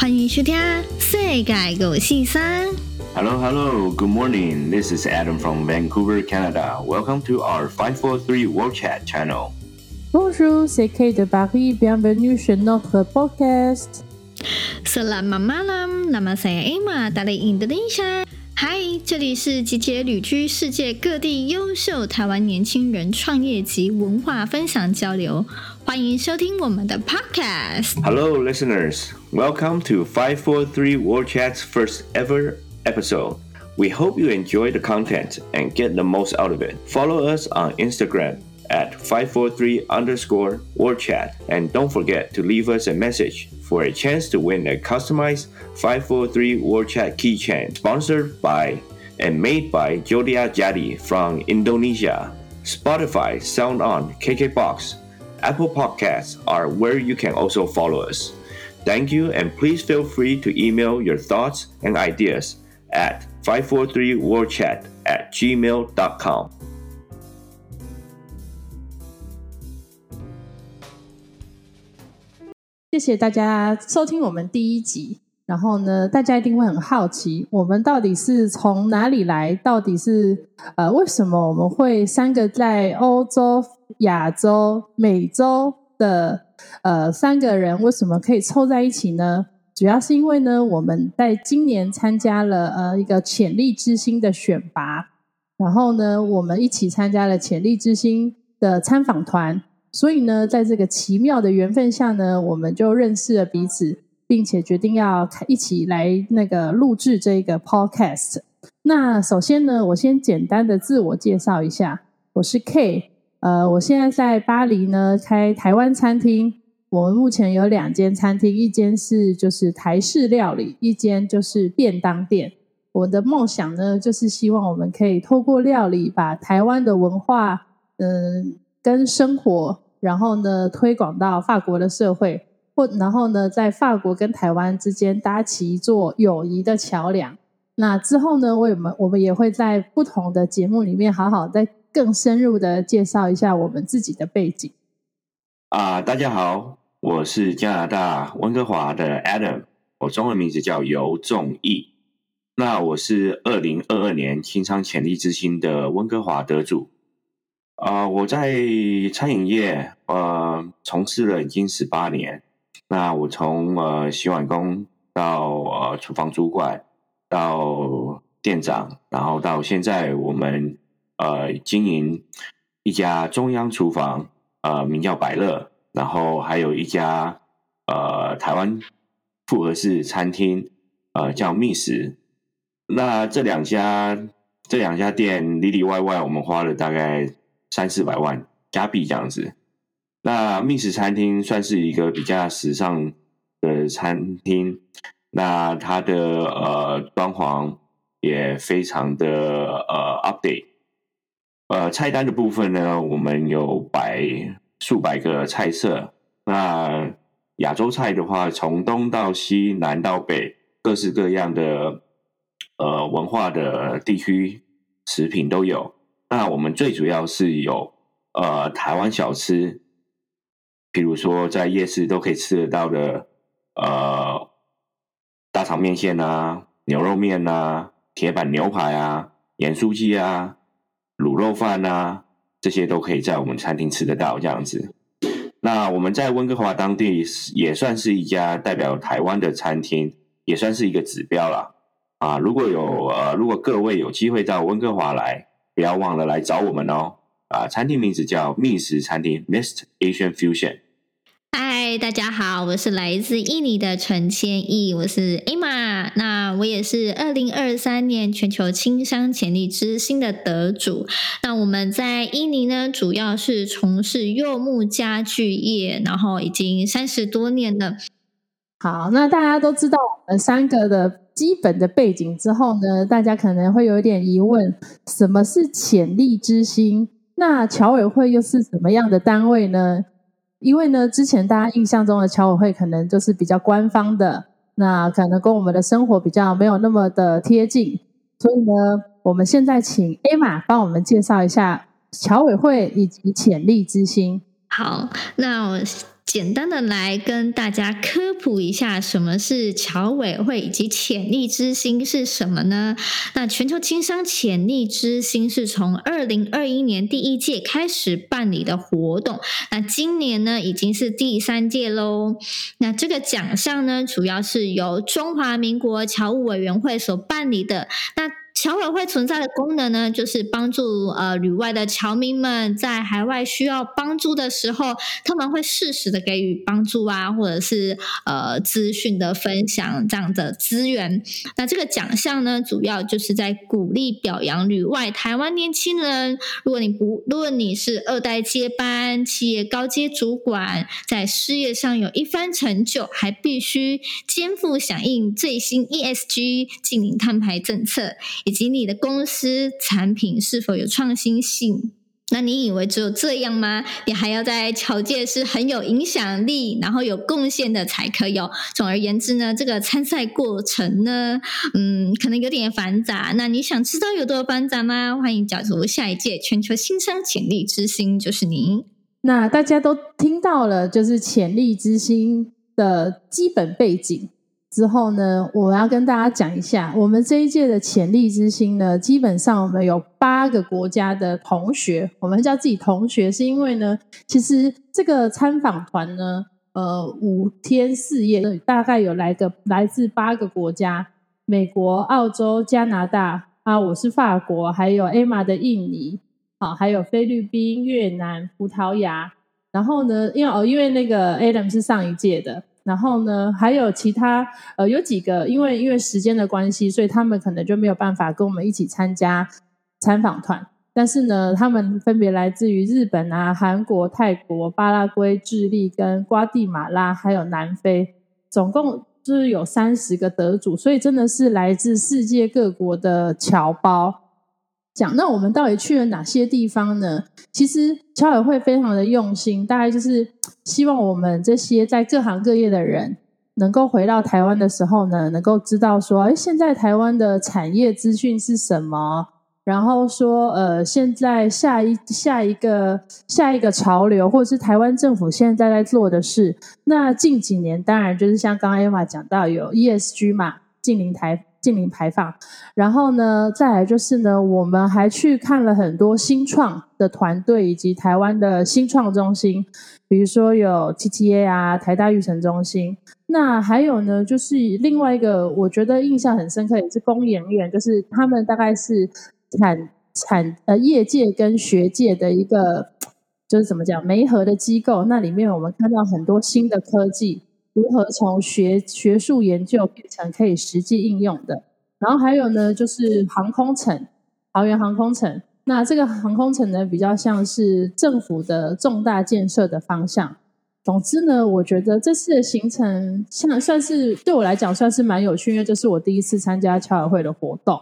欢迎收听世界五四三。Hello, hello. Good morning. This is Adam from Vancouver, Canada. Welcome to our 543 World Chat channel. Bonjour, c'est Kate de Paris. Bienvenue sur notre podcast. Selamat malam. Nama saya Emma dari Indonesia. 嗨，这里是集结旅居世界各地优秀台湾年轻人创业及文化分享交流，欢迎收听我们的 Podcast。Hello, listeners. Welcome to 543 World Chat's first ever episode. We hope you enjoy the content and get the most out of it. Follow us on Instagram at 543 underscore World Chat and don't forget to leave us a message for a chance to win a customized 543 World Chat keychain sponsored by and made by Jodia Jadi from Indonesia. Spotify, SoundOn, KKBox, Apple Podcasts are where you can also follow us. Thank you and please feel free to email your thoughts and ideas at 543worldchat at gmail.com. 谢谢大家收听我们第一集。 然后呢，大家一定会很好奇，我们到底是从哪里来？到底是呃，为什么我们会三个在欧洲、亚洲、美洲的呃三个人，为什么可以凑在一起呢？主要是因为呢，我们在今年参加了呃一个潜力之星的选拔，然后呢，我们一起参加了潜力之星的参访团。所以呢，在这个奇妙的缘分下呢，我们就认识了彼此，并且决定要一起来那个录制这个 podcast。那首先呢，我先简单的自我介绍一下，我是 K，呃，我现在在巴黎呢开台湾餐厅。我们目前有两间餐厅，一间是就是台式料理，一间就是便当店。我的梦想呢，就是希望我们可以透过料理，把台湾的文化，嗯。跟生活，然后呢，推广到法国的社会，然后呢，在法国跟台湾之间搭起一座友谊的桥梁。那之后呢，我们我们也会在不同的节目里面，好好再更深入的介绍一下我们自己的背景。啊，大家好，我是加拿大温哥华的 Adam，我中文名字叫尤仲义。那我是二零二二年青商潜力之星的温哥华得主。啊、我在餐饮业呃从事了已经十八年。那我从呃洗碗工到呃厨房主管，到店长，然后到现在我们呃经营一家中央厨房，呃名叫百乐，然后还有一家呃台湾复合式餐厅，呃叫觅食。那这两家这两家店里里外外，我们花了大概。三四百万加币这样子，那觅食餐厅算是一个比较时尚的餐厅，那它的呃装潢也非常的呃 update，呃菜单的部分呢，我们有百数百个菜色，那亚洲菜的话，从东到西，南到北，各式各样的呃文化的地区食品都有。那我们最主要是有呃台湾小吃，比如说在夜市都可以吃得到的呃大肠面线啊、牛肉面啊、铁板牛排啊、盐酥鸡啊、卤肉饭啊，这些都可以在我们餐厅吃得到这样子。那我们在温哥华当地也算是一家代表台湾的餐厅，也算是一个指标了啊。如果有呃如果各位有机会到温哥华来。不要忘了来找我们哦！啊，餐厅名字叫觅食餐厅 （Mist Asian Fusion）。嗨，大家好，我是来自印尼的陈千亿，我是 Emma。那我也是二零二三年全球轻商潜力之星的得主。那我们在印尼呢，主要是从事柚木家具业，然后已经三十多年了。好，那大家都知道我们三个的。基本的背景之后呢，大家可能会有一点疑问：什么是潜力之星？那侨委会又是什么样的单位呢？因为呢，之前大家印象中的侨委会可能就是比较官方的，那可能跟我们的生活比较没有那么的贴近。所以呢，我们现在请艾玛帮我们介绍一下侨委会以及潜力之星。好，那我。简单的来跟大家科普一下，什么是侨委会以及潜力之星是什么呢？那全球经商潜力之星是从二零二一年第一届开始办理的活动，那今年呢已经是第三届喽。那这个奖项呢，主要是由中华民国侨务委员会所办理的。那侨委会存在的功能呢，就是帮助呃旅外的侨民们在海外需要帮助的时候，他们会适时的给予帮助啊，或者是呃资讯的分享这样的资源。那这个奖项呢，主要就是在鼓励表扬旅外台湾年轻人。如果你不，如果你是二代接班、企业高阶主管，在事业上有一番成就，还必须肩负响应最新 ESG 净零碳排政策。以及你的公司产品是否有创新性？那你以为只有这样吗？你还要在侨界是很有影响力，然后有贡献的才可以哦。总而言之呢，这个参赛过程呢，嗯，可能有点繁杂。那你想知道有多繁杂吗？欢迎加入下一届全球新生潜力之星，就是你。那大家都听到了，就是潜力之星的基本背景。之后呢，我要跟大家讲一下，我们这一届的潜力之星呢，基本上我们有八个国家的同学，我们叫自己同学，是因为呢，其实这个参访团呢，呃，五天四夜，大概有来个来自八个国家，美国、澳洲、加拿大啊，我是法国，还有 Emma 的印尼，好，还有菲律宾、越南、葡萄牙，然后呢，因为哦，因为那个 Adam 是上一届的。然后呢，还有其他呃，有几个，因为因为时间的关系，所以他们可能就没有办法跟我们一起参加参访团。但是呢，他们分别来自于日本啊、韩国、泰国、巴拉圭、智利、跟瓜地马拉，还有南非，总共就是有三十个得主，所以真的是来自世界各国的侨胞。讲，那我们到底去了哪些地方呢？其实侨委会非常的用心，大概就是希望我们这些在各行各业的人，能够回到台湾的时候呢，能够知道说，哎，现在台湾的产业资讯是什么？然后说，呃，现在下一下一个下一个潮流，或者是台湾政府现在在做的事。那近几年，当然就是像刚刚 Emma 讲到有 ESG 嘛，近邻台。净零排放，然后呢，再来就是呢，我们还去看了很多新创的团队以及台湾的新创中心，比如说有 TTA 啊，台大育成中心。那还有呢，就是另外一个我觉得印象很深刻，也是工研院，就是他们大概是产产呃业界跟学界的一个，就是怎么讲媒合的机构。那里面我们看到很多新的科技。如何从学学术研究变成可以实际应用的？然后还有呢，就是航空城，桃园航空城。那这个航空城呢，比较像是政府的重大建设的方向。总之呢，我觉得这次的行程像算是对我来讲算是蛮有趣，因为这是我第一次参加侨委会的活动。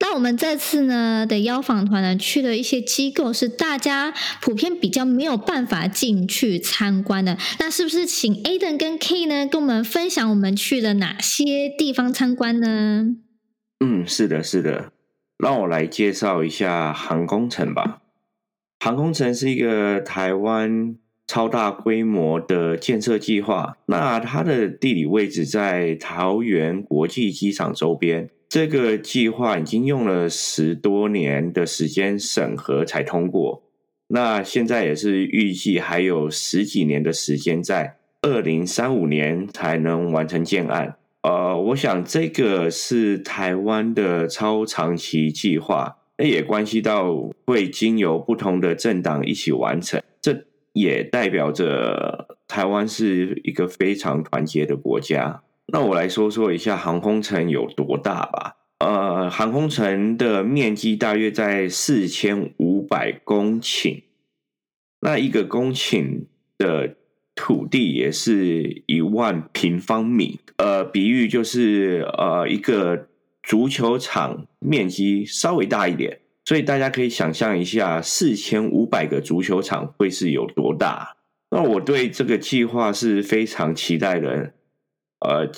那我们这次呢的邀访团呢，去的一些机构是大家普遍比较没有办法进去参观的。那是不是请 Aiden 跟 K 呢跟我们分享我们去了哪些地方参观呢？嗯，是的，是的。让我来介绍一下航空城吧。航空城是一个台湾超大规模的建设计划。那它的地理位置在桃园国际机场周边。这个计划已经用了十多年的时间审核才通过，那现在也是预计还有十几年的时间，在二零三五年才能完成建案。呃，我想这个是台湾的超长期计划，那也关系到会经由不同的政党一起完成，这也代表着台湾是一个非常团结的国家。那我来说说一下航空城有多大吧。呃，航空城的面积大约在四千五百公顷，那一个公顷的土地也是一万平方米。呃，比喻就是呃一个足球场面积稍微大一点，所以大家可以想象一下，四千五百个足球场会是有多大。那我对这个计划是非常期待的。呃，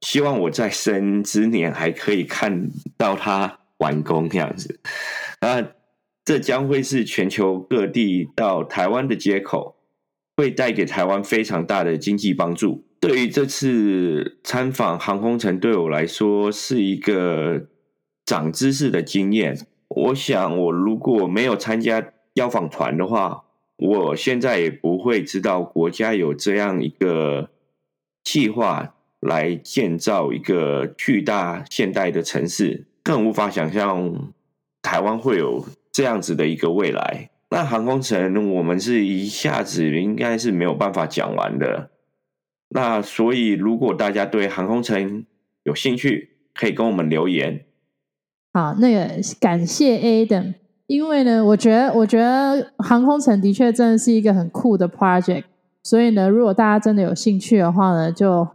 希望我在生之年还可以看到它完工这样子。那这将会是全球各地到台湾的接口，会带给台湾非常大的经济帮助。对于这次参访航空城，对我来说是一个长知识的经验。我想，我如果没有参加邀访团的话，我现在也不会知道国家有这样一个计划来建造一个巨大现代的城市，更无法想象台湾会有这样子的一个未来。那航空城，我们是一下子应该是没有办法讲完的。那所以，如果大家对航空城有兴趣，可以跟我们留言。好，那个感谢 Adam，因为呢，我觉得我觉得航空城的确真的是一个很酷的 project，所以呢，如果大家真的有兴趣的话呢，就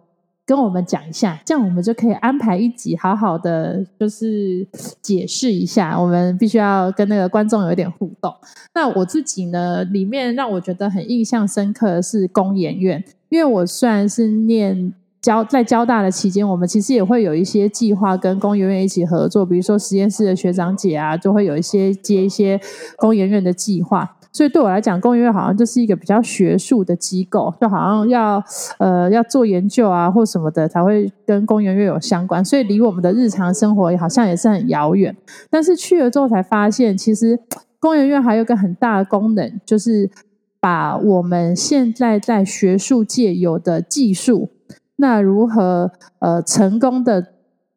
跟我们讲一下，这样我们就可以安排一集，好好的就是解释一下。我们必须要跟那个观众有一点互动。那我自己呢，里面让我觉得很印象深刻的是工研院，因为我虽然是念。交在交大的期间，我们其实也会有一些计划跟工研院一起合作，比如说实验室的学长姐啊，就会有一些接一些工研院的计划。所以对我来讲，工研院好像就是一个比较学术的机构，就好像要呃要做研究啊或什么的才会跟公园院有相关，所以离我们的日常生活好像也是很遥远。但是去了之后才发现，其实公园院还有一个很大的功能，就是把我们现在在学术界有的技术。那如何呃成功的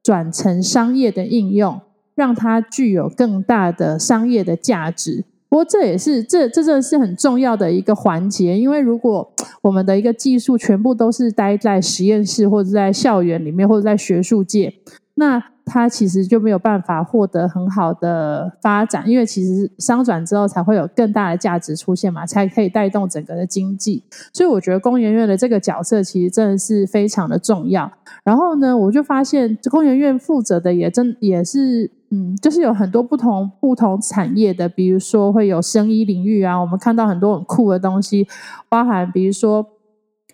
转成商业的应用，让它具有更大的商业的价值？不过这也是这这真的是很重要的一个环节，因为如果我们的一个技术全部都是待在实验室或者在校园里面或者在学术界，那它其实就没有办法获得很好的发展，因为其实商转之后才会有更大的价值出现嘛，才可以带动整个的经济。所以我觉得工研院的这个角色其实真的是非常的重要。然后呢，我就发现工研院负责的也真也是，嗯，就是有很多不同不同产业的，比如说会有生医领域啊，我们看到很多很酷的东西，包含比如说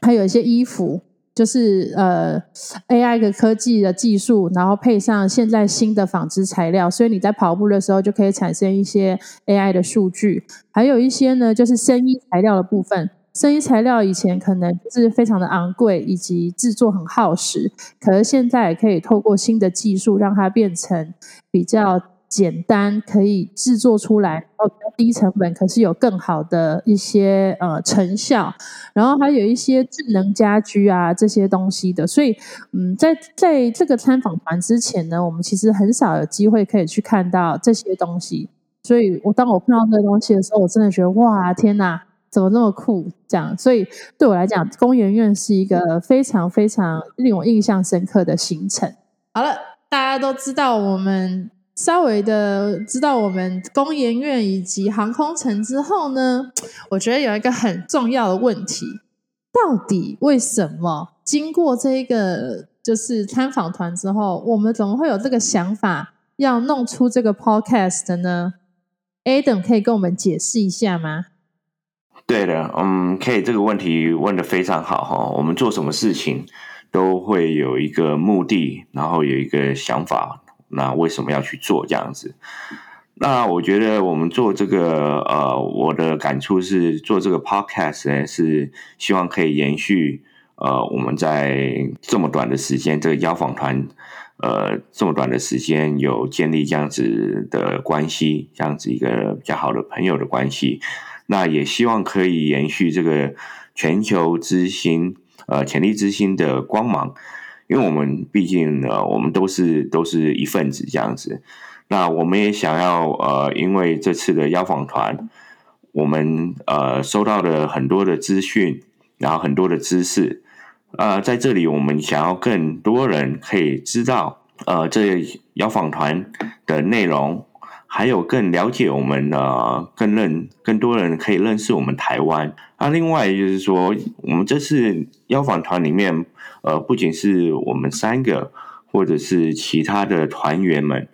还有一些衣服。就是呃，AI 的科技的技术，然后配上现在新的纺织材料，所以你在跑步的时候就可以产生一些 AI 的数据。还有一些呢，就是生衣材料的部分。生医材料以前可能是非常的昂贵，以及制作很耗时，可是现在也可以透过新的技术，让它变成比较。简单可以制作出来，然后比较低成本，可是有更好的一些呃成效，然后还有一些智能家居啊这些东西的，所以嗯，在在这个参访团之前呢，我们其实很少有机会可以去看到这些东西，所以我当我看到这个东西的时候，我真的觉得哇天哪，怎么那么酷这样？所以对我来讲，工研院是一个非常非常令我印象深刻的行程。好了，大家都知道我们。稍微的知道我们工研院以及航空城之后呢，我觉得有一个很重要的问题：到底为什么经过这个就是参访团之后，我们怎么会有这个想法要弄出这个 podcast 呢？Adam 可以跟我们解释一下吗？对的，嗯，可以，这个问题问得非常好哈。我们做什么事情都会有一个目的，然后有一个想法。那为什么要去做这样子？那我觉得我们做这个，呃，我的感触是做这个 podcast 呢，是希望可以延续，呃，我们在这么短的时间，这个邀访团，呃，这么短的时间有建立这样子的关系，这样子一个比较好的朋友的关系。那也希望可以延续这个全球之星，呃，潜力之星的光芒。因为我们毕竟呢，我们都是都是一份子这样子。那我们也想要呃，因为这次的邀访团，我们呃收到了很多的资讯，然后很多的知识。呃，在这里我们想要更多人可以知道呃这邀访团的内容，还有更了解我们呃更认更多人可以认识我们台湾。那另外就是说，我们这次邀访团里面。呃，不仅是我们三个，或者是其他的团员们，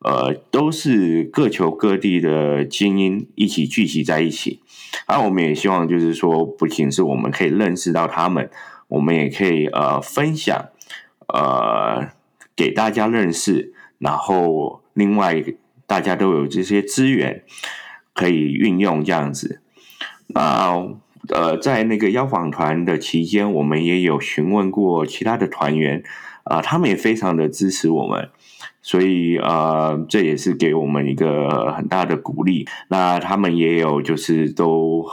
呃，都是各球各地的精英一起聚集在一起。而我们也希望，就是说，不仅是我们可以认识到他们，我们也可以呃分享，呃，给大家认识。然后，另外大家都有这些资源可以运用，这样子。那呃，在那个邀访团的期间，我们也有询问过其他的团员，啊、他们也非常的支持我们，所以呃，这也是给我们一个很大的鼓励。那他们也有就是都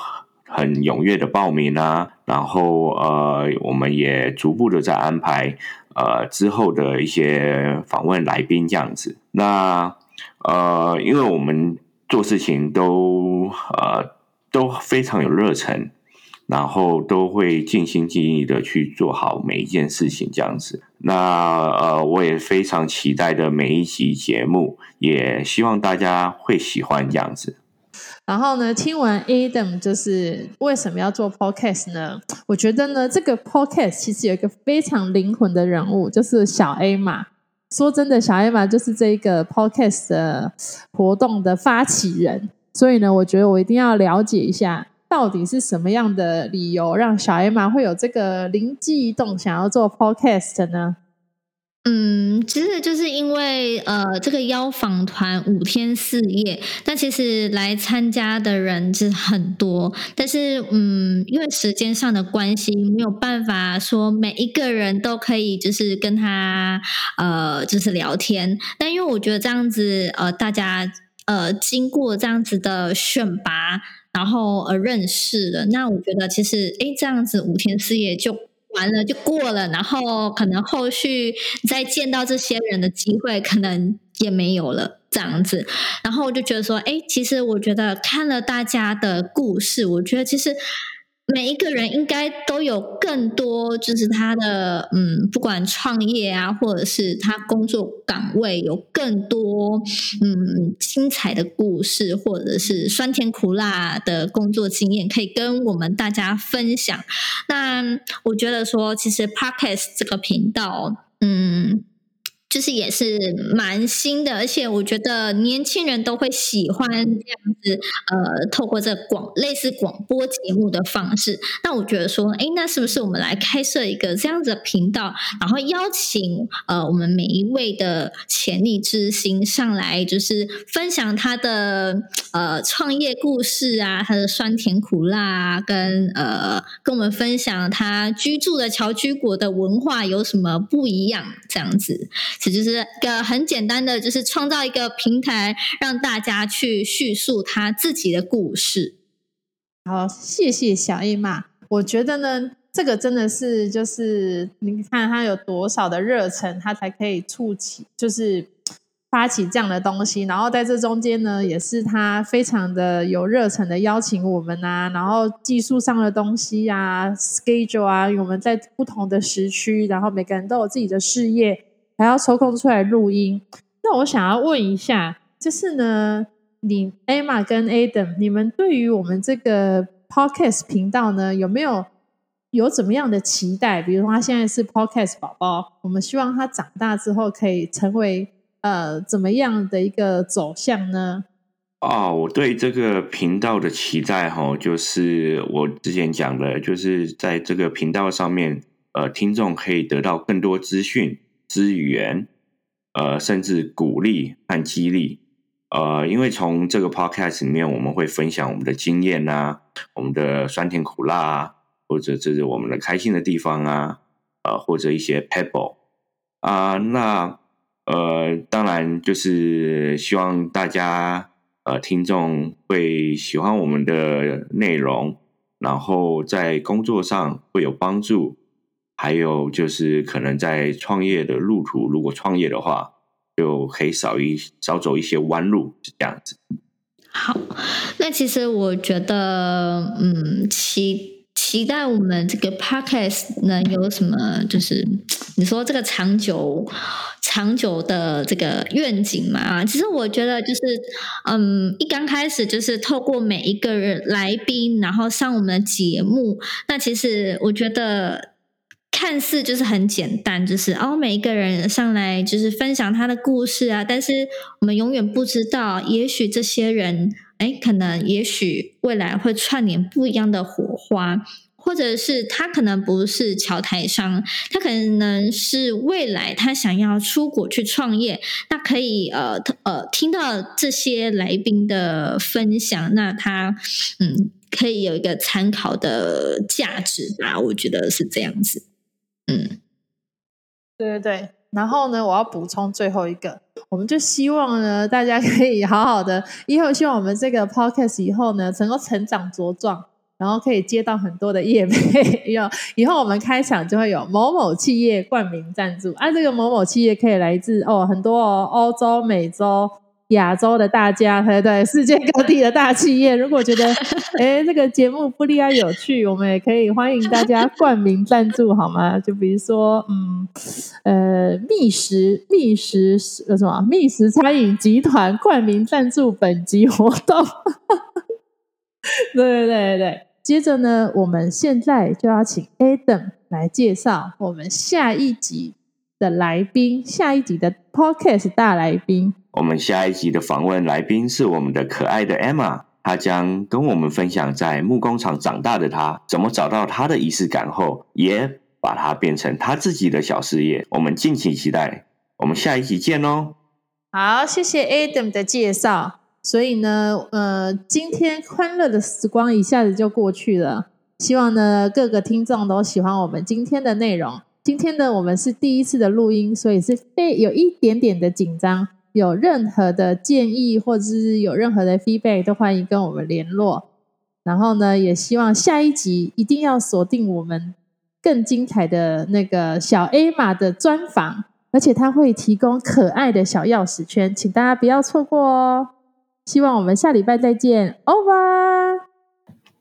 很踊跃的报名啊，然后呃，我们也逐步的在安排呃之后的一些访问来宾这样子。那呃，因为我们做事情都呃。都非常有热忱，然后都会尽心尽力的去做好每一件事情，这样子。那呃，我也非常期待的每一集节目，也希望大家会喜欢这样子。然后呢，听完 Adam 就是为什么要做 Podcast 呢？我觉得呢，这个 Podcast 其实有一个非常灵魂的人物，就是小 A 嘛。说真的，小黑马就是这一个 Podcast 的活动的发起人。所以呢，我觉得我一定要了解一下，到底是什么样的理由让小黑马会有这个灵机一动，想要做 podcast 呢？嗯，其实就是因为呃，这个邀访团五天四夜，那其实来参加的人是很多，但是嗯，因为时间上的关系，没有办法说每一个人都可以就是跟他呃，就是聊天。但因为我觉得这样子呃，大家。呃，经过这样子的选拔，然后呃认识了，那我觉得其实诶，这样子五天四夜就完了，就过了，然后可能后续再见到这些人的机会可能也没有了，这样子，然后我就觉得说，哎，其实我觉得看了大家的故事，我觉得其实。每一个人应该都有更多，就是他的嗯，不管创业啊，或者是他工作岗位有更多嗯精彩的故事，或者是酸甜苦辣的工作经验，可以跟我们大家分享。那我觉得说，其实 Podcast 这个频道，嗯。就是也是蛮新的，而且我觉得年轻人都会喜欢这样子，呃，透过这广类似广播节目的方式。那我觉得说，诶，那是不是我们来开设一个这样子的频道，然后邀请呃我们每一位的潜力之星上来，就是分享他的呃创业故事啊，他的酸甜苦辣啊，跟呃跟我们分享他居住的侨居国的文化有什么不一样，这样子。这就是一个很简单的，就是创造一个平台，让大家去叙述他自己的故事。好，谢谢小 A 嘛。我觉得呢，这个真的是，就是你看他有多少的热忱，他才可以触起，就是发起这样的东西。然后在这中间呢，也是他非常的有热忱的邀请我们啊，然后技术上的东西啊，schedule 啊，我们在不同的时区，然后每个人都有自己的事业。还要抽空出来录音，那我想要问一下，就是呢，你 Emma 跟 Adam，你们对于我们这个 Podcast 频道呢，有没有有怎么样的期待？比如说他现在是 Podcast 宝宝，我们希望他长大之后可以成为呃怎么样的一个走向呢？哦，我对这个频道的期待哈，就是我之前讲的，就是在这个频道上面，呃，听众可以得到更多资讯。资源，呃，甚至鼓励和激励，呃，因为从这个 podcast 里面，我们会分享我们的经验啊，我们的酸甜苦辣啊，或者这是我们的开心的地方啊，呃，或者一些 pebble 啊，那呃，当然就是希望大家呃听众会喜欢我们的内容，然后在工作上会有帮助。还有就是，可能在创业的路途，如果创业的话，就可以少一少走一些弯路，是这样子。好，那其实我觉得，嗯，期期待我们这个 podcast 能有什么，就是你说这个长久长久的这个愿景嘛？其实我觉得，就是嗯，一刚开始就是透过每一个人来宾，然后上我们的节目，那其实我觉得。看似就是很简单，就是哦，每一个人上来就是分享他的故事啊，但是我们永远不知道，也许这些人，诶，可能也许未来会串联不一样的火花，或者是他可能不是桥台商，他可能是未来他想要出国去创业，那可以呃呃听到这些来宾的分享，那他嗯。可以有一个参考的价值吧。我觉得是这样子。嗯，对对对。然后呢，我要补充最后一个，我们就希望呢，大家可以好好的，以后希望我们这个 podcast 以后呢，能够成长茁壮。然后可以接到很多的业配，有以后我们开场就会有某某企业冠名赞助，啊，这个某某企业可以来自哦很多哦欧洲、美洲、亚洲的大家，对对，世界各地的大企业。如果觉得 哎这个节目不利啊有趣，我们也可以欢迎大家冠名赞助，好吗？就比如说嗯呃觅食觅食呃什么觅食餐饮集团冠名赞助本集活动，对对对对对。接着呢，我们现在就要请 Adam 来介绍我们下一集的来宾，下一集的 Podcast 大来宾。我们下一集的访问来宾是我们的可爱的 Emma，她将跟我们分享在木工厂长大的她，怎么找到她的仪式感后，也把它变成她自己的小事业。我们敬请期待，我们下一集见哦。好，谢谢 Adam 的介绍。所以呢，呃，今天欢乐的时光一下子就过去了。希望呢，各个听众都喜欢我们今天的内容。今天呢，我们是第一次的录音，所以是非有一点点的紧张。有任何的建议或者是有任何的 feedback，都欢迎跟我们联络。然后呢，也希望下一集一定要锁定我们更精彩的那个小 A 码的专访，而且他会提供可爱的小钥匙圈，请大家不要错过哦。希望我们下礼拜再见。Over.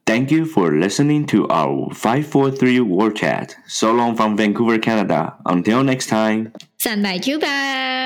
Thank you for listening to our 543 War Chat. So long from Vancouver, Canada. Until next time. 三拜九拜。